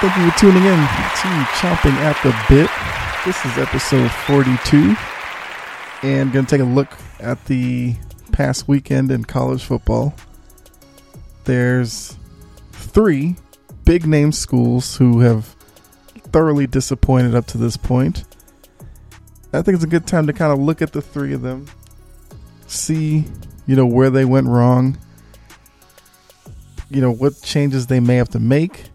Thank you for tuning in to Chomping at the Bit. This is episode 42, and going to take a look at the past weekend in college football. There's three big name schools who have thoroughly disappointed up to this point. I think it's a good time to kind of look at the three of them, see, you know, where they went wrong, you know, what changes they may have to make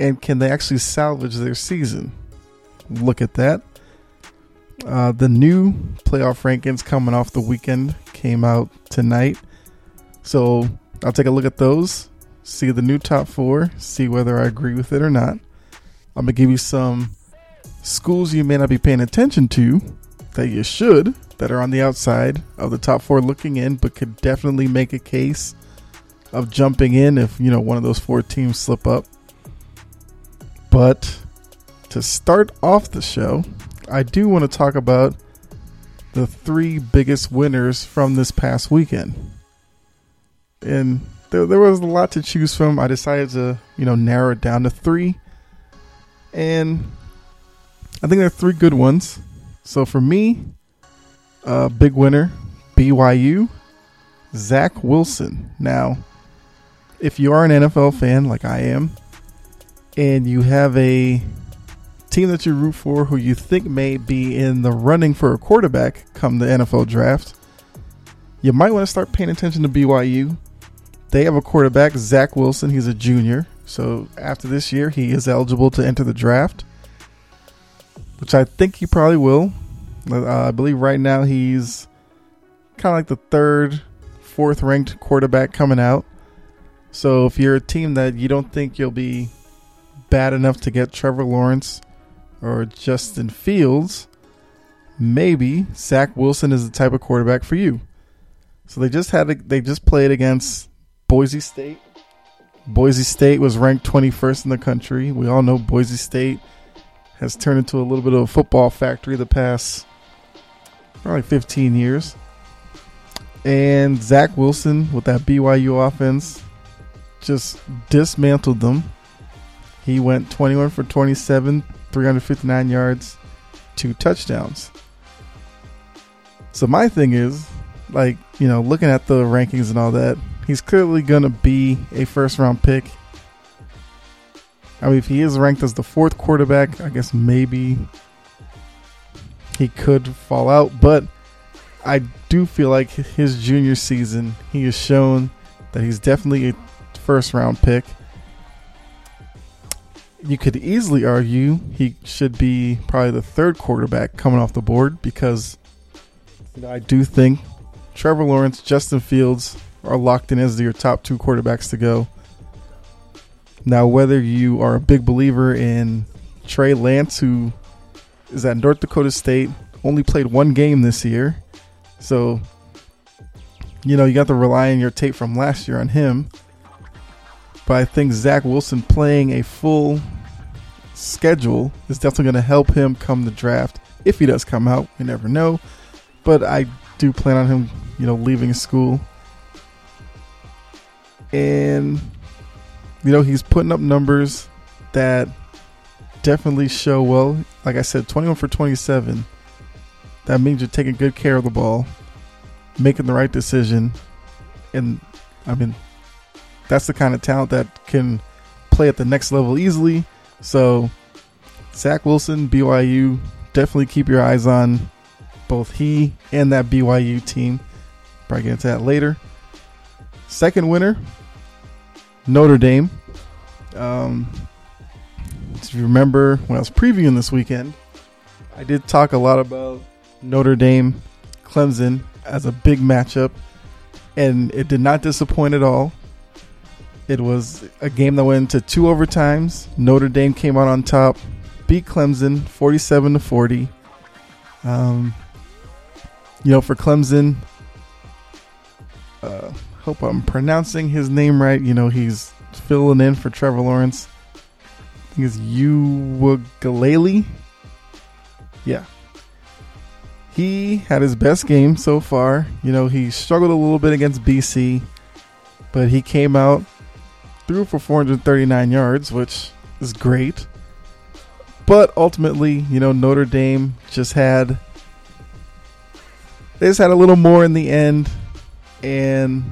and can they actually salvage their season? Look at that. Uh, the new playoff rankings coming off the weekend came out tonight. So I'll take a look at those, see the new top four, see whether I agree with it or not. I'm going to give you some schools you may not be paying attention to that you should, that are on the outside of the top four looking in, but could definitely make a case of jumping in if, you know, one of those four teams slip up. But to start off the show, I do want to talk about the three biggest winners from this past weekend. And there, there was a lot to choose from. I decided to, you know, narrow it down to three. And I think there are three good ones. So for me, uh, big winner, BYU, Zach Wilson. Now, if you are an NFL fan like I am, and you have a team that you root for who you think may be in the running for a quarterback come the NFL draft, you might want to start paying attention to BYU. They have a quarterback, Zach Wilson. He's a junior. So after this year, he is eligible to enter the draft, which I think he probably will. Uh, I believe right now he's kind of like the third, fourth ranked quarterback coming out. So if you're a team that you don't think you'll be bad enough to get Trevor Lawrence or Justin Fields, maybe Zach Wilson is the type of quarterback for you. So they just had a, they just played against Boise State. Boise State was ranked 21st in the country. We all know Boise State has turned into a little bit of a football factory the past probably 15 years. And Zach Wilson with that BYU offense just dismantled them he went 21 for 27, 359 yards, two touchdowns. So my thing is, like, you know, looking at the rankings and all that, he's clearly going to be a first round pick. I mean, if he is ranked as the fourth quarterback, I guess maybe he could fall out. But I do feel like his junior season, he has shown that he's definitely a first round pick you could easily argue he should be probably the third quarterback coming off the board because I do think Trevor Lawrence, Justin Fields are locked in as your top two quarterbacks to go. Now, whether you are a big believer in Trey Lance, who is at North Dakota State, only played one game this year, so you know you got to rely on your tape from last year on him. But I think Zach Wilson playing a full schedule is definitely going to help him come the draft. If he does come out, we never know. But I do plan on him, you know, leaving school. And, you know, he's putting up numbers that definitely show well. Like I said, 21 for 27. That means you're taking good care of the ball, making the right decision. And, I mean, that's the kind of talent that can play at the next level easily. So, Zach Wilson, BYU, definitely keep your eyes on both he and that BYU team. Probably get into that later. Second winner, Notre Dame. Um, if you remember when I was previewing this weekend, I did talk a lot about Notre Dame Clemson as a big matchup, and it did not disappoint at all. It was a game that went into two overtimes. Notre Dame came out on top, beat Clemson 47 to 40. Um, you know, for Clemson, uh, hope I'm pronouncing his name right. You know, he's filling in for Trevor Lawrence. I think it's Uiagalelei. Yeah. He had his best game so far. You know, he struggled a little bit against BC, but he came out, threw for 439 yards, which is great. But ultimately, you know, Notre Dame just had they just had a little more in the end and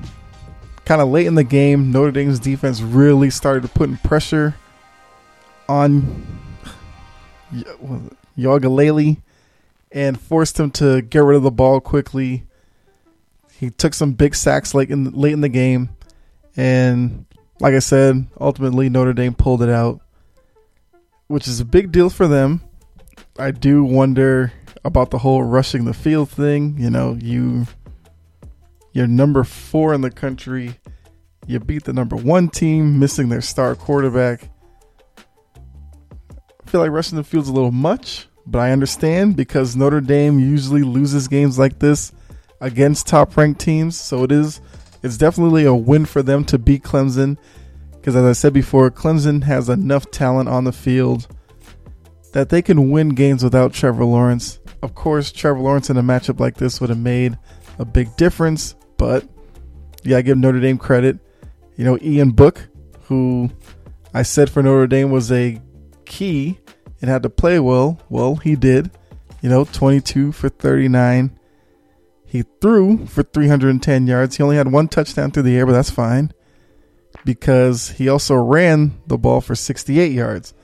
kind of late in the game, Notre Dame's defense really started putting pressure on Uiagalelei and forced him to get rid of the ball quickly. He took some big sacks late in late in the game, and like I said, ultimately Notre Dame pulled it out, which is a big deal for them. I do wonder about the whole rushing the field thing. You know, you you're number four in the country. You beat the number one team, missing their star quarterback. I feel like rushing the field's a little much, but I understand because Notre Dame usually loses games like this against top ranked teams. So it is it's definitely a win for them to beat Clemson. Because as I said before, Clemson has enough talent on the field that they can win games without Trevor Lawrence. Of course, Trevor Lawrence in a matchup like this would have made a big difference, but yeah, I give Notre Dame credit. You know, Ian Book, who I said for Notre Dame was a key and had to play well. Well, he did. You know, 22 for 39. He threw for 310 yards. He only had one touchdown through the air, but that's fine because he also ran the ball for 68 yards.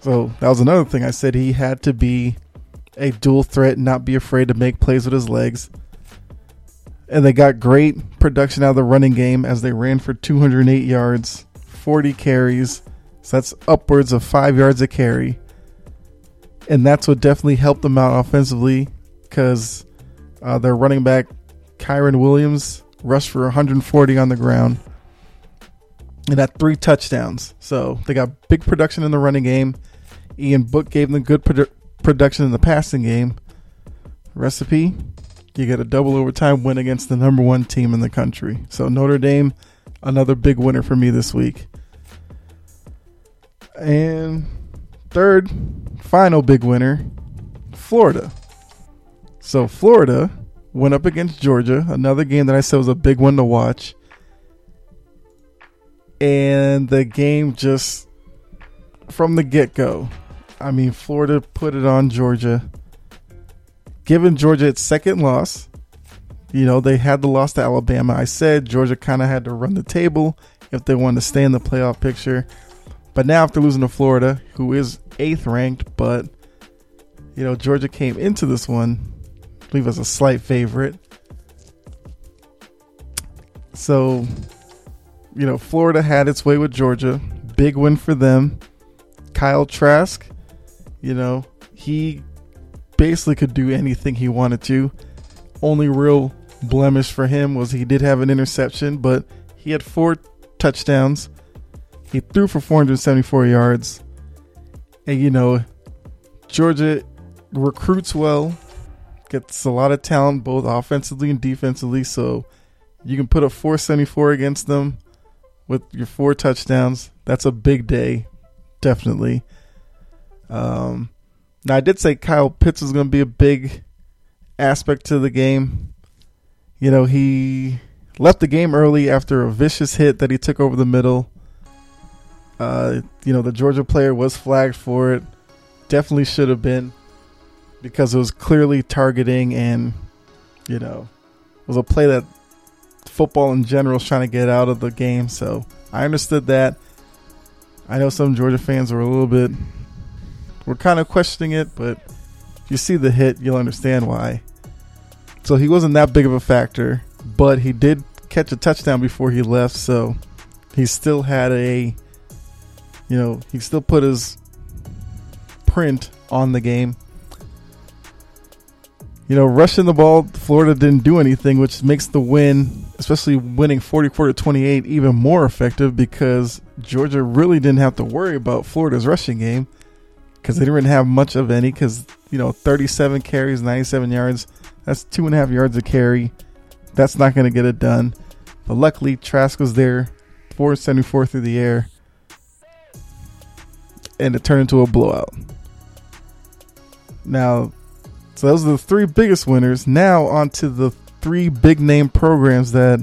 So that was another thing I said he had to be a dual threat, not be afraid to make plays with his legs and they got great production out of the running game as they ran for 208 yards, 40 carries. So that's upwards of five yards a carry. And that's what definitely helped them out offensively because uh, their running back, Kyren Williams, rushed for 140 on the ground and had three touchdowns. So they got big production in the running game. Ian Book gave them good produ- production in the passing game. Recipe you get a double overtime win against the number one team in the country. So Notre Dame, another big winner for me this week. And third, final big winner, Florida. So Florida went up against Georgia, another game that I said was a big one to watch. And the game just from the get go. I mean, Florida put it on Georgia given Georgia its second loss, you know, they had the loss to Alabama. I said Georgia kind of had to run the table if they wanted to stay in the playoff picture. But now, after losing to Florida, who is eighth ranked, but, you know, Georgia came into this one, believe, as a slight favorite. So, you know, Florida had its way with Georgia. Big win for them. Kyle Trask, you know, he basically could do anything he wanted to. Only real blemish for him was he did have an interception, but he had four touchdowns. He threw for 474 yards. And you know, Georgia recruits well, gets a lot of talent both offensively and defensively, so you can put a 474 against them with your four touchdowns. That's a big day, definitely. Um, now, I did say Kyle Pitts was going to be a big aspect to the game. You know, he left the game early after a vicious hit that he took over the middle. Uh, you know, the Georgia player was flagged for it. Definitely should have been because it was clearly targeting and, you know, it was a play that football in general is trying to get out of the game. So I understood that. I know some Georgia fans were a little bit we're kind of questioning it, but if you see the hit, you'll understand why. So he wasn't that big of a factor, but he did catch a touchdown before he left, so he still had a, you know, he still put his print on the game. You know, rushing the ball, Florida didn't do anything, which makes the win, especially winning 44 to 28, even more effective because Georgia really didn't have to worry about Florida's rushing game because they didn't have much of any because, you know, 37 carries, 97 yards. That's two and a half yards a carry. That's not going to get it done. But luckily, Trask was there, 474 through the air, and it turned into a blowout. Now, so those are the three biggest winners. Now, on to the three big name programs that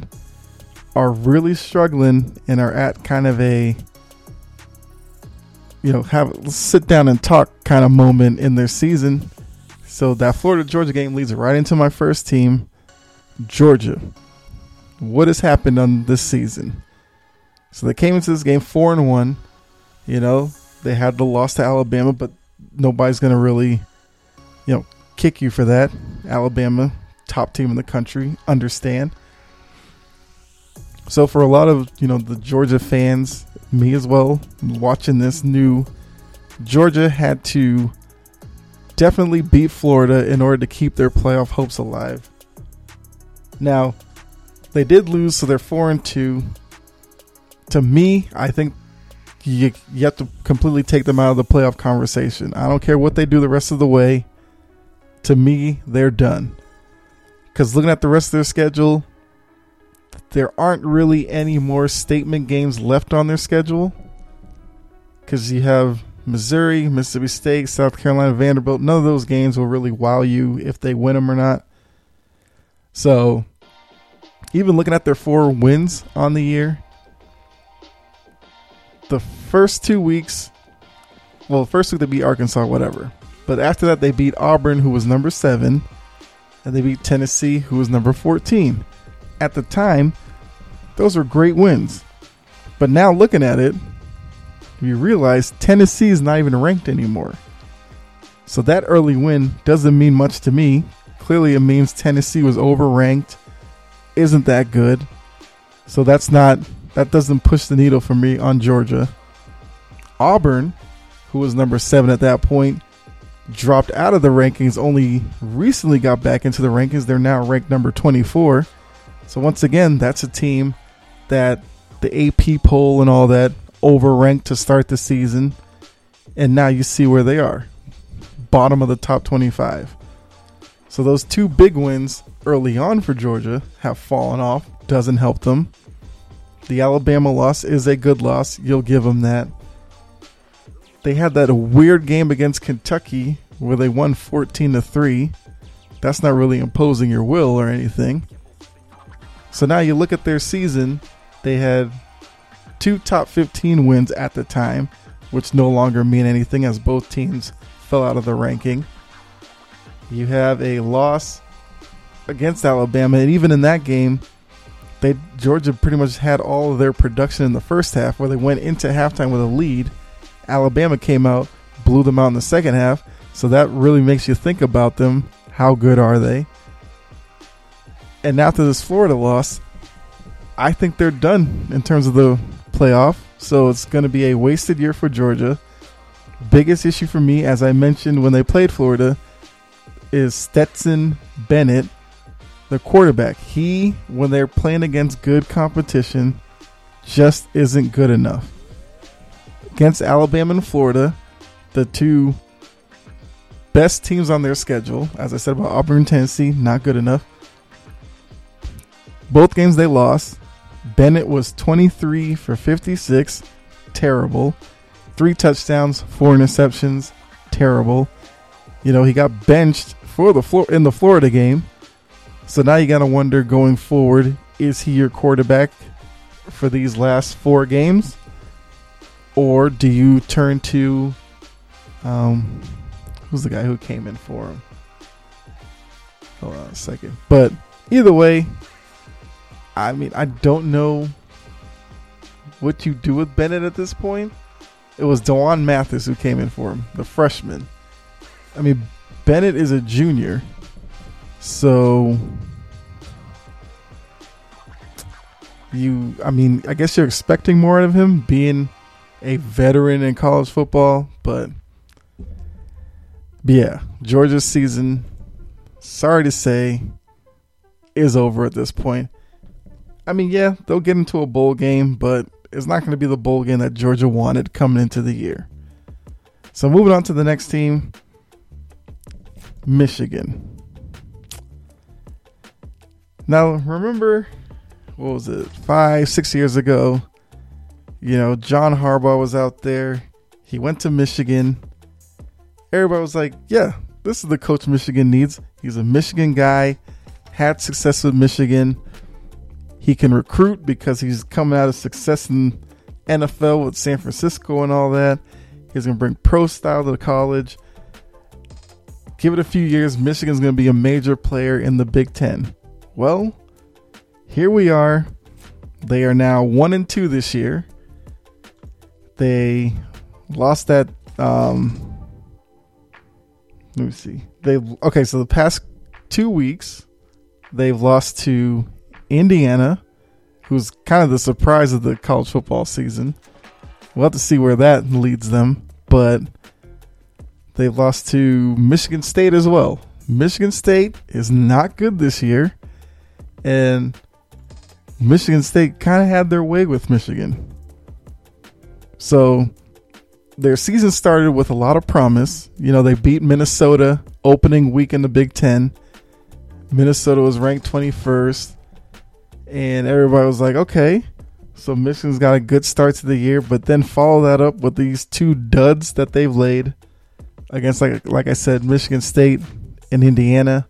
are really struggling and are at kind of a you know have sit down and talk kind of moment in their season. So that Florida Georgia game leads right into my first team, Georgia. What has happened on this season? So they came into this game four and one. You know they had the loss to Alabama, but nobody's going to really, you know, kick you for that. Alabama, top team in the country, understand. So for a lot of you know the Georgia fans, me as well, watching this new, Georgia had to definitely beat Florida in order to keep their playoff hopes alive. Now, they did lose, so they're four and two. To me, I think you, you have to completely take them out of the playoff conversation. I don't care what they do the rest of the way. To me, they're done. Because looking at the rest of their schedule, there aren't really any more statement games left on their schedule. Because you have Missouri, Mississippi State, South Carolina, Vanderbilt. None of those games will really wow you if they win them or not. So, even looking at their four wins on the year, the first two weeks, well, first week they beat Arkansas, whatever. But after that, they beat Auburn, who was number seven, and they beat Tennessee, who was number 14. At the time, those were great wins. But now looking at it, you realize Tennessee is not even ranked anymore. So that early win doesn't mean much to me. Clearly, it means Tennessee was overranked, isn't that good. So that's not that doesn't push the needle for me on Georgia. Auburn, who was number seven at that point, dropped out of the rankings, only recently got back into the rankings. They're now ranked number 24. So, once again, that's a team that the AP poll and all that overranked to start the season. And now you see where they are bottom of the top 25. So, those two big wins early on for Georgia have fallen off. Doesn't help them. The Alabama loss is a good loss. You'll give them that. They had that weird game against Kentucky where they won 14 to 3. That's not really imposing your will or anything. So now you look at their season, they had two top 15 wins at the time, which no longer mean anything as both teams fell out of the ranking. You have a loss against Alabama, and even in that game, they Georgia pretty much had all of their production in the first half, where they went into halftime with a lead. Alabama came out, blew them out in the second half. So that really makes you think about them. How good are they? And after this Florida loss, I think they're done in terms of the playoff. So it's going to be a wasted year for Georgia. Biggest issue for me, as I mentioned when they played Florida, is Stetson Bennett, the quarterback. He, when they're playing against good competition, just isn't good enough. Against Alabama and Florida, the two best teams on their schedule, as I said about Auburn Tennessee, not good enough. Both games they lost. Bennett was 23 for 56, terrible. Three touchdowns, four interceptions, terrible. You know, he got benched for the floor in the Florida game. So now you got to wonder going forward, is he your quarterback for these last four games? Or do you turn to um, who's the guy who came in for him? Hold on a second. But either way, I mean, I don't know what you do with Bennett at this point. It was D'Wan Mathis who came in for him, the freshman. I mean, Bennett is a junior, so you. I mean, I guess you're expecting more out of him, being a veteran in college football, but yeah, Georgia's season sorry to say, is over at this point. I mean, yeah, they'll get into a bowl game, but it's not going to be the bowl game that Georgia wanted coming into the year. So moving on to the next team, Michigan. Now, remember, what was it, five, six years ago? You know, John Harbaugh was out there. He went to Michigan. Everybody was like, yeah, this is the coach Michigan needs. He's a Michigan guy, had success with Michigan. He can recruit because he's coming out of success in NFL with San Francisco and all that. He's going to bring pro style to the college. Give it a few years, Michigan's going to be a major player in the Big Ten. Well, here we are. They are now one and two this year. They lost that. Um, let me see. They okay. So the past two weeks, they've lost to Indiana, who's kind of the surprise of the college football season. We'll have to see where that leads them. But they've lost to Michigan State as well. Michigan State is not good this year. And Michigan State kind of had their way with Michigan. So their season started with a lot of promise. You know, they beat Minnesota opening week in the Big Ten. Minnesota was ranked 21st. And everybody was like, okay, so Michigan's got a good start to the year, but then follow that up with these two duds that they've laid against, like like I said, Michigan State and Indiana.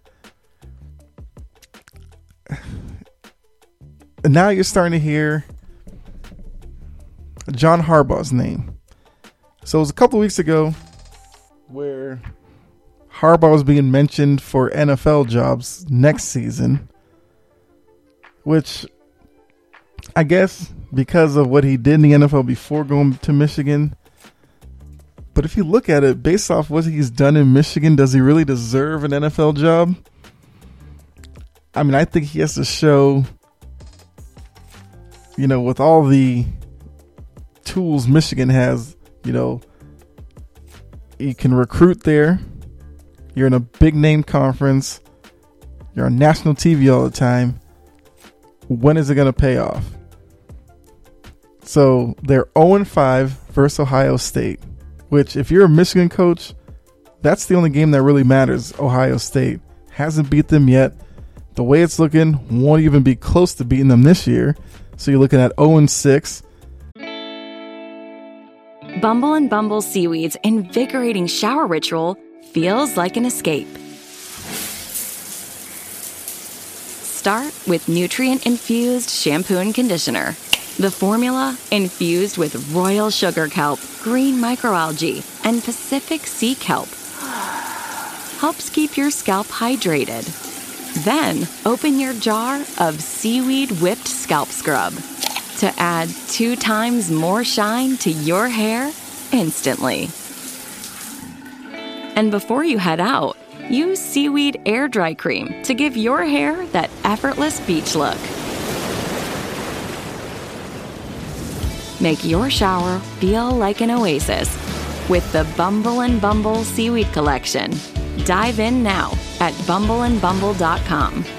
And now you're starting to hear John Harbaugh's name. So it was a couple weeks ago where Harbaugh was being mentioned for NFL jobs next season, which I guess because of what he did in the NFL before going to Michigan. But if you look at it based off what he's done in Michigan, does he really deserve an NFL job? I mean, I think he has to show, you know, with all the tools Michigan has, you know, you can recruit there. You're in a big name conference. You're on national TV all the time. When is it going to pay off? So they're 0 5 versus Ohio State, which, if you're a Michigan coach, that's the only game that really matters. Ohio State hasn't beat them yet. The way it's looking, won't even be close to beating them this year. So you're looking at 0 6. Bumble and Bumble Seaweed's invigorating shower ritual feels like an escape. Start with nutrient infused shampoo and conditioner. The formula, infused with royal sugar kelp, green microalgae, and Pacific sea kelp, helps keep your scalp hydrated. Then open your jar of seaweed whipped scalp scrub to add two times more shine to your hair instantly. And before you head out, use Seaweed Air Dry Cream to give your hair that effortless beach look. Make your shower feel like an oasis with the Bumble and Bumble Seaweed Collection. Dive in now at bumbleandbumble.com.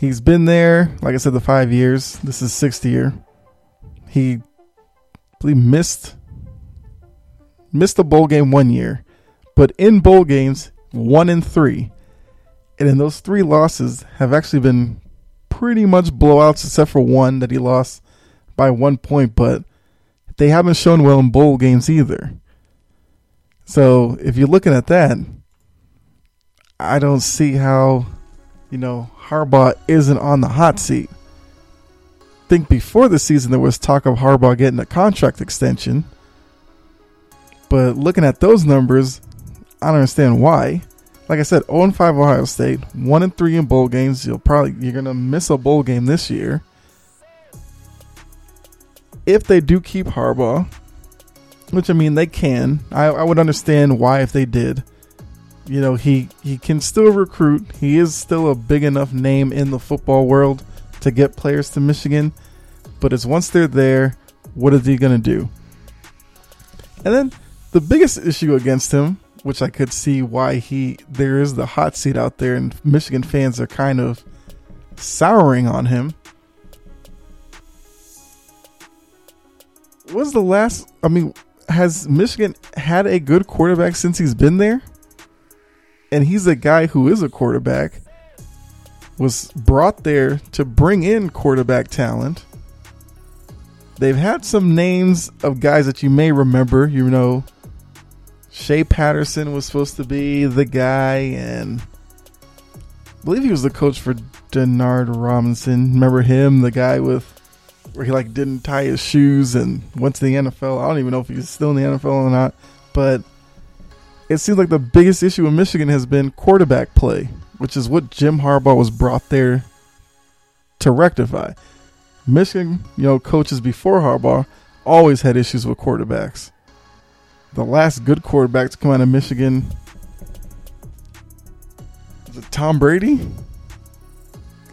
He's been there, like I said, the five years. This is sixth year. He, believe, missed missed a bowl game one year, but in bowl games, one in three, and in those three losses have actually been pretty much blowouts, except for one that he lost by one point. But they haven't shown well in bowl games either. So if you're looking at that, I don't see how, you know, Harbaugh isn't on the hot seat. think before the season there was talk of Harbaugh getting a contract extension. But looking at those numbers, I don't understand why. Like I said, 0 5 Ohio State, 1 and 3 in bowl games. You'll probably you're gonna miss a bowl game this year. If they do keep Harbaugh, which I mean they can, I, I would understand why if they did. You know, he he can still recruit. He is still a big enough name in the football world to get players to Michigan. But it's once they're there, what is he gonna do? And then the biggest issue against him, which I could see why he there is the hot seat out there, and Michigan fans are kind of souring on him. Was the last? I mean, has Michigan had a good quarterback since he's been there? And he's a guy who is a quarterback. Was brought there to bring in quarterback talent. They've had some names of guys that you may remember. You know, Shea Patterson was supposed to be the guy, and I believe he was the coach for Denard Robinson. Remember him, the guy with where he like didn't tie his shoes and went to the NFL. I don't even know if he's still in the NFL or not, but it seems like the biggest issue in Michigan has been quarterback play, which is what Jim Harbaugh was brought there to rectify. Michigan, you know, coaches before Harbaugh always had issues with quarterbacks the last good quarterback to come out of Michigan was it Tom Brady?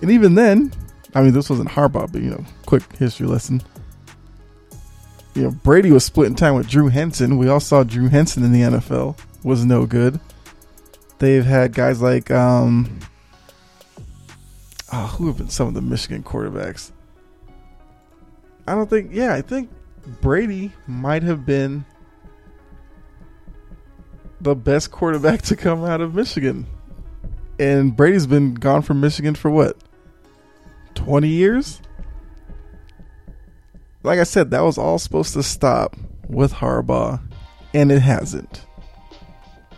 And even then, I mean, this wasn't Harbaugh, but you know, quick history lesson. You know, Brady was splitting time with Drew Henson. We all saw Drew Henson in the NFL was no good. They've had guys like um, oh, who have been some of the Michigan quarterbacks? I don't think. Yeah, I think Brady might have been the best quarterback to come out of Michigan. And Brady's been gone from Michigan for what? 20 years? Like I said, that was all supposed to stop with Harbaugh, and it hasn't.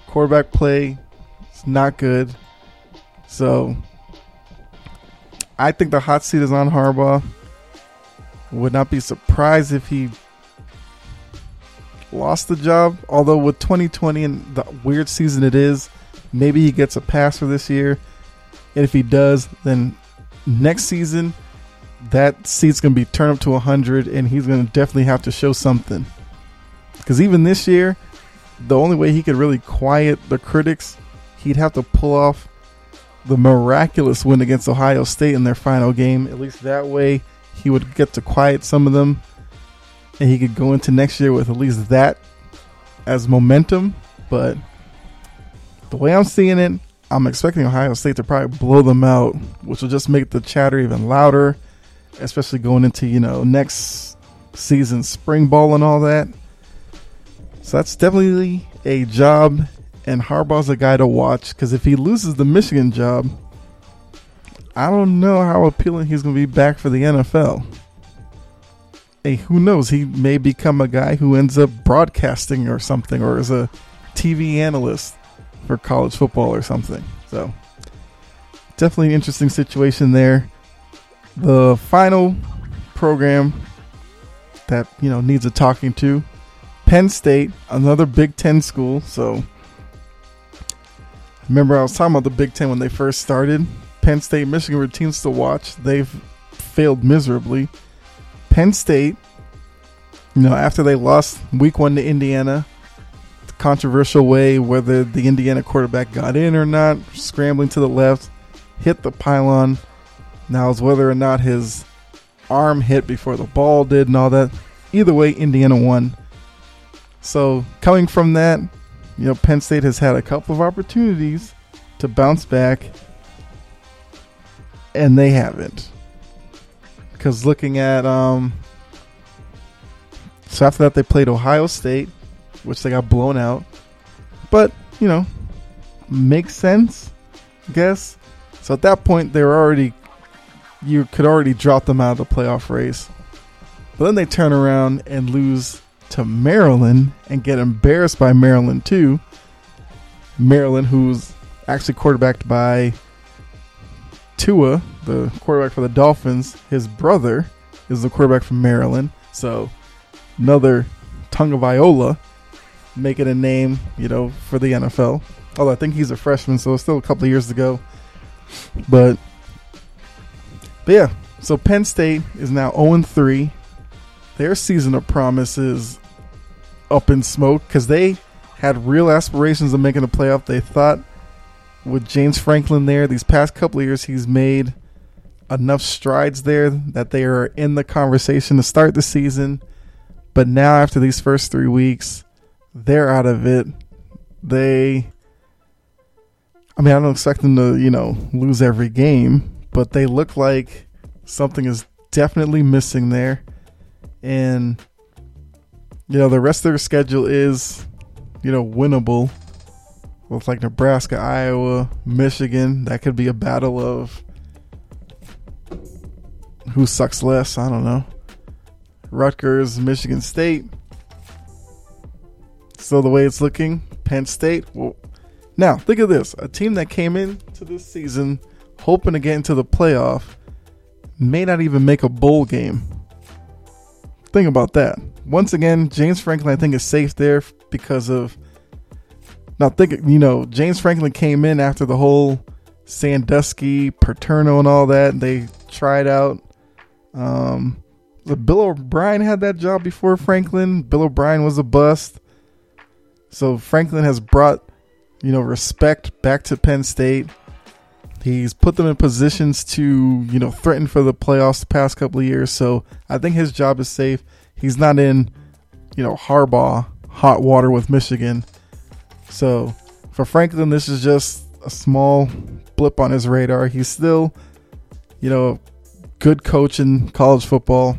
Quarterback play is not good. So I think the hot seat is on Harbaugh. Would not be surprised if he lost the job. Although with 2020 and the weird season it is, maybe he gets a pass for this year. And if he does, then next season that seat's going to be turned up to 100 and he's going to definitely have to show something. Cuz even this year, the only way he could really quiet the critics, he'd have to pull off the miraculous win against Ohio State in their final game. At least that way he would get to quiet some of them and he could go into next year with at least that as momentum. But the way I'm seeing it, I'm expecting Ohio State to probably blow them out, which will just make the chatter even louder, especially going into you know next season spring ball and all that. So that's definitely a job, and Harbaugh's a guy to watch because if he loses the Michigan job, I don't know how appealing he's going to be back for the NFL hey, who knows? He may become a guy who ends up broadcasting or something, or as a TV analyst for college football or something. So, definitely an interesting situation there. The final program that you know needs a talking to, Penn State, another Big Ten school. So, remember I was talking about the Big Ten when they first started. Penn State, Michigan were teams to watch. They've failed miserably. Penn State, you know, after they lost week one to Indiana, controversial way whether the Indiana quarterback got in or not, scrambling to the left, hit the pylon. Now it's whether or not his arm hit before the ball did and all that. Either way, Indiana won. So coming from that, you know, Penn State has had a couple of opportunities to bounce back, and they haven't. Because looking at um, so after that they played Ohio State, which they got blown out. But you know, makes sense, I guess. So at that point they were already, you could already drop them out of the playoff race. But then they turn around and lose to Maryland and get embarrassed by Maryland too. Maryland, who's actually quarterbacked by Tua, the quarterback for the Dolphins, his brother, is the quarterback from Maryland. So another Tagovailoa making a name, you know, for the NFL. Although I think he's a freshman, so it's still a couple of years to go. But, but yeah, so Penn State is now 0 3. Their season of promise is up in smoke because they had real aspirations of making a playoff. They thought with James Franklin there, these past couple of years, he's made enough strides there that they are in the conversation to start the season. But now, after these first three weeks, they're out of it. They, I mean, I don't expect them to, you know, lose every game, but they look like something is definitely missing there. And, you know, the rest of their schedule is, you know, winnable with like Nebraska, Iowa, Michigan. That could be a battle of who sucks less. I don't know. Rutgers, Michigan State. So the way it's looking, Penn State. Well, now think of this: a team that came into this season hoping to get into the playoff may not even make a bowl game. Think about that. Once again, James Franklin, I think, is safe there because of. Now, think you know, James Franklin came in after the whole Sandusky, Paterno, and all that. They tried out. Um, Bill O'Brien had that job before Franklin. Bill O'Brien was a bust. So Franklin has brought, you know, respect back to Penn State. He's put them in positions to, you know, threaten for the playoffs the past couple of years. So I think his job is safe. He's not in, you know, Harbaugh hot water with Michigan. So for Franklin, this is just a small blip on his radar. He's still, you know, good coach in college football.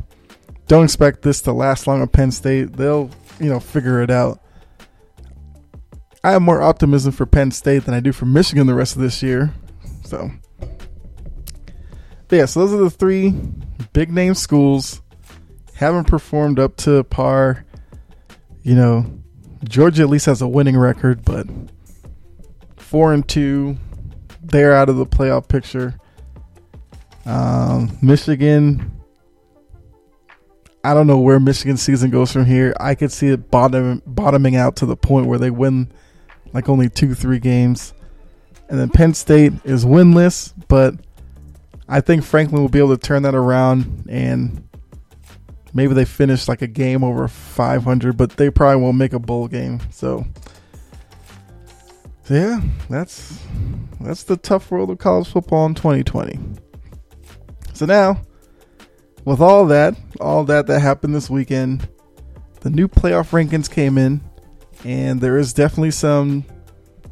Don't expect this to last long at Penn State. They'll, you know, figure it out. I have more optimism for Penn State than I do for Michigan the rest of this year. So, but yeah, so those are the three big name schools haven't performed up to par. You know, Georgia at least has a winning record, but four and two, they're out of the playoff picture. Um, Michigan, I don't know where Michigan season goes from here. I could see it bottom bottoming out to the point where they win like only two, three games. And then Penn State is winless, but I think Franklin will be able to turn that around and maybe they finish like a game over 500, but they probably won't make a bowl game. So, so yeah, that's that's the tough world of college football in 2020. So now, with all that, all that that happened this weekend, the new playoff rankings came in and there is definitely some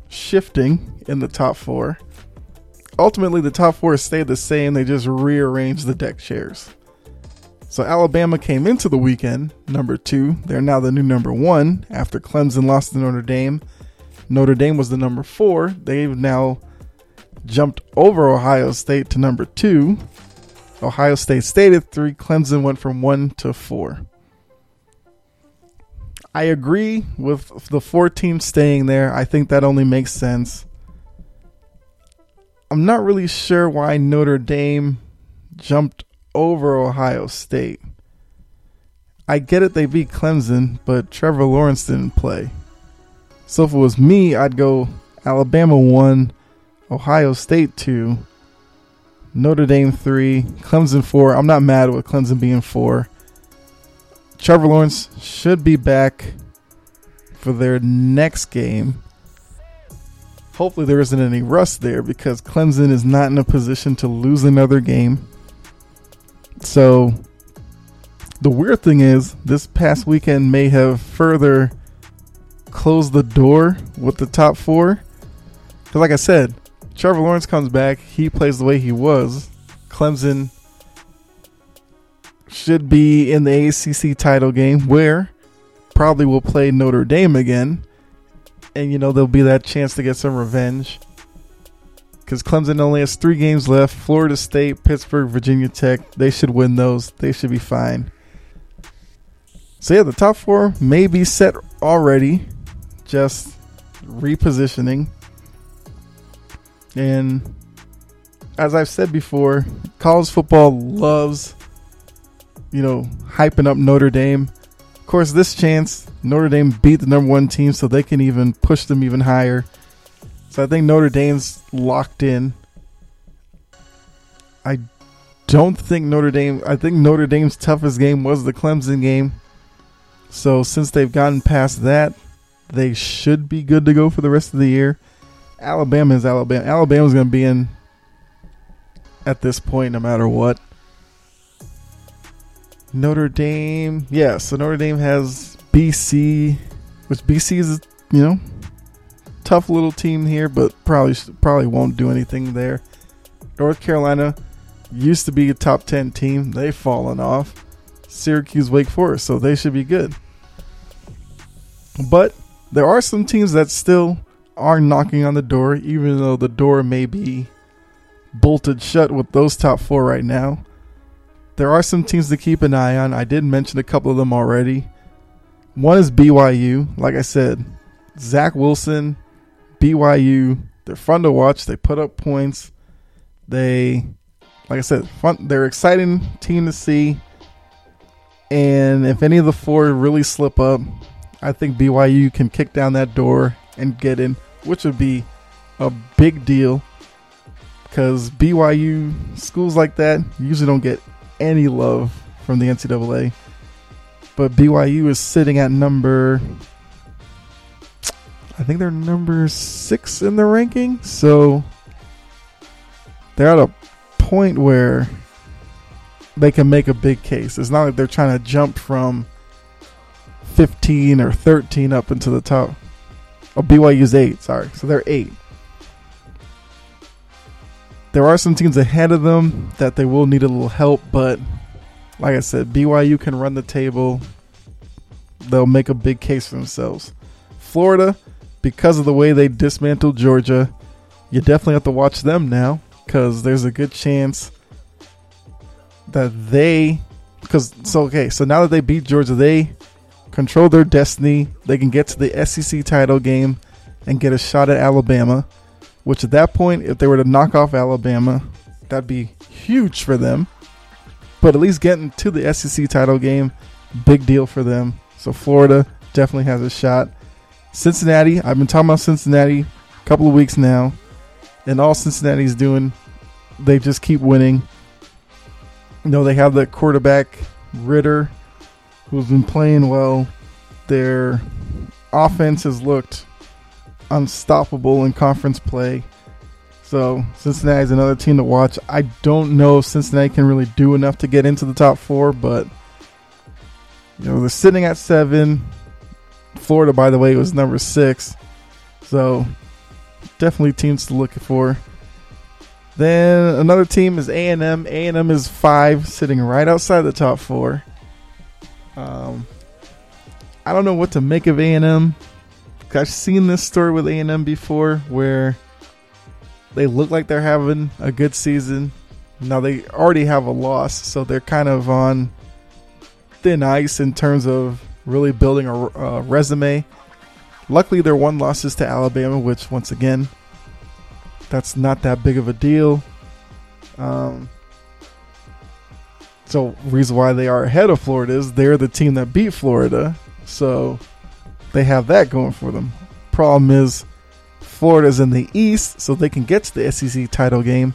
shifting in the top four. Ultimately, the top four stayed the same, they just rearranged the deck chairs. So Alabama came into the weekend number two. They're now the new number one after Clemson lost to Notre Dame. Notre Dame was the number four. They've now jumped over Ohio State to number two. Ohio State stayed at three. Clemson went from one to four. I agree with the four teams staying there. I think that only makes sense. I'm not really sure why Notre Dame jumped over Ohio State. I get it, they beat Clemson, but Trevor Lawrence didn't play. So if it was me, I'd go Alabama 1, Ohio State 2, Notre Dame 3, Clemson 4. I'm not mad with Clemson being 4. Trevor Lawrence should be back for their next game. Hopefully, there isn't any rust there because Clemson is not in a position to lose another game. So, the weird thing is, this past weekend may have further closed the door with the top four. Because, like I said, Trevor Lawrence comes back, he plays the way he was. Clemson should be in the ACC title game where probably will play Notre Dame again. And, you know, there'll be that chance to get some revenge. Because Clemson only has three games left Florida State, Pittsburgh, Virginia Tech. They should win those. They should be fine. So, yeah, the top four may be set already, just repositioning. And as I've said before, college football loves you know, hyping up Notre Dame. Of course, this chance, Notre Dame beat the number one team, so they can even push them even higher. So I think Notre Dame's locked in. I don't think Notre Dame. I think Notre Dame's toughest game was the Clemson game. So since they've gotten past that, they should be good to go for the rest of the year. Alabama is Alabama. Alabama's going to be in at this point no matter what. Notre Dame, yeah, so Notre Dame has BC, which BC is, you know, tough little team here, but probably probably won't do anything there. North Carolina used to be a top 10 team. They've fallen off. Syracuse, Wake Forest, so they should be good. But there are some teams that still are knocking on the door, even though the door may be bolted shut with those top four right now. There are some teams to keep an eye on. I did mention a couple of them already. One is BYU. Like I said, Zach Wilson, BYU, they're fun to watch. They put up points. They, like I said, fun. They're exciting team to see. And if any of the four really slip up, I think BYU can kick down that door and get in, which would be a big deal because BYU schools like that usually don't get any love from the NCAA. But BYU is sitting at number, think they're number six in the ranking. So they're at a point where they can make a big case. It's not like they're trying to jump from 15 or 13 up into the top. Oh, BYU's eight. Sorry, so they're eight. There are some teams ahead of them that they will need a little help, but like I said, BYU can run the table. They'll make a big case for themselves. Florida, because of the way they dismantled Georgia, you definitely have to watch them now because there's a good chance that they because so okay so now that they beat Georgia they control their destiny. They can get to the SEC title game and get a shot at Alabama which at that point if they were to knock off Alabama that'd be huge for them. But at least getting to the SEC title game big deal for them. So Florida definitely has a shot Cincinnati I've been talking about Cincinnati a couple of weeks now and all Cincinnati's doing they just keep winning you know, they have the quarterback Ridder, who's been playing well. Their offense has looked unstoppable in conference play. So Cincinnati is another team to watch. I don't know if Cincinnati can really do enough to get into the top four, but you know they're sitting at seven. Florida, by the way, was number six. So definitely teams to look for. Then another team is A and M. A and M is five, sitting right outside the top four. Um, I don't know what to make of A and M. I've seen this story with A and M before, where they look like they're having a good season. Now they already have a loss, so they're kind of on thin ice in terms of really building a, a resume. Luckily, their one loss is to Alabama, which once again that's not that big of a deal. Um, so reason why they are ahead of Florida is they're the team that beat Florida, so they have that going for them. Problem is, Florida's in the East, so they can get to the SEC title game.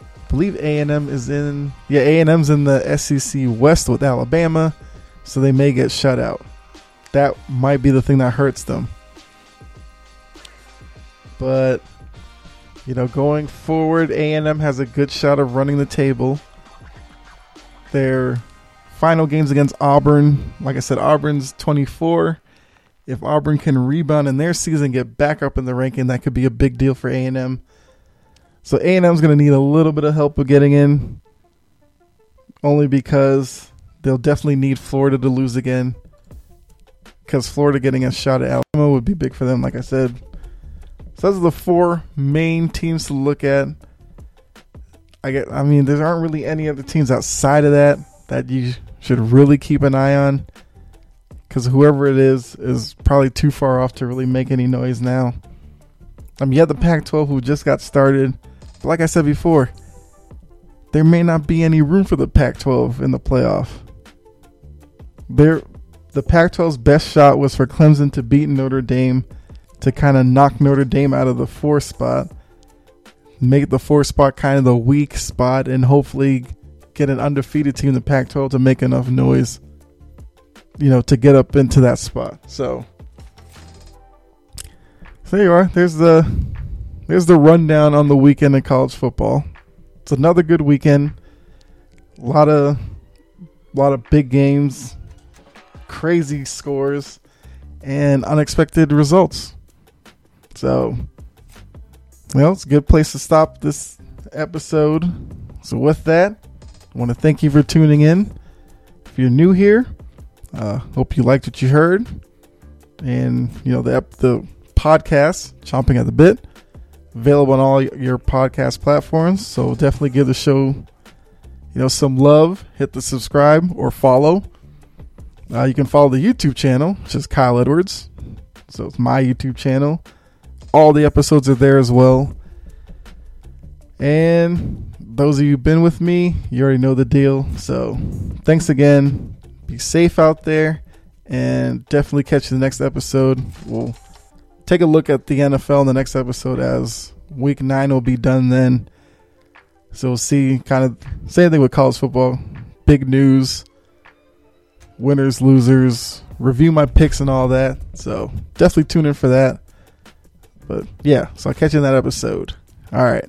I believe A and M is in yeah A and M's in the SEC West with Alabama, so they may get shut out. That might be the thing that hurts them. But you know, going forward, A&M has a good shot of running the table. Their final games against Auburn, like I said, Auburn's 24. If Auburn can rebound in their season, get back up in the ranking, that could be a big deal for A&M. So A&M's going to need a little bit of help with getting in, only because they'll definitely need Florida to lose again. Because Florida getting a shot at Alabama would be big for them, like I said. So those are the four main teams to look at. I get. I mean, there aren't really any other teams outside of that that you should really keep an eye on, because whoever it is is probably too far off to really make any noise now. I mean, you have the Pac-12 who just got started. But like I said before, there may not be any room for the Pac-12 in the playoff. The Pac-12's best shot was for Clemson to beat Notre Dame to kind of knock Notre Dame out of the four spot, make the four spot kind of the weak spot, and hopefully get an undefeated team in the Pac-12 to make enough noise, you know, to get up into that spot. So, so there you are. There's the there's the rundown on the weekend in college football. It's another good weekend. A lot of a lot of big games, crazy scores, and unexpected results. So, well, it's a good place to stop this episode. So, with that, I want to thank you for tuning in. If you're new here, uh, hope you liked what you heard, and you know the the podcast, chomping at the bit, available on all your podcast platforms. So definitely give the show, you know, some love. Hit the subscribe or follow. Uh, you can follow the YouTube channel, which is Kyle Edwards. So it's my YouTube channel. All the episodes are there as well. And those of you who've been with me, you already know the deal. So thanks again. Be safe out there and definitely catch the next episode. We'll take a look at the NFL in the next episode as week nine will be done then. So we'll see kind of same thing with college football. Big news, winners, losers, review my picks and all that. So definitely tune in for that. But yeah, so I'll catch you in that episode. All right.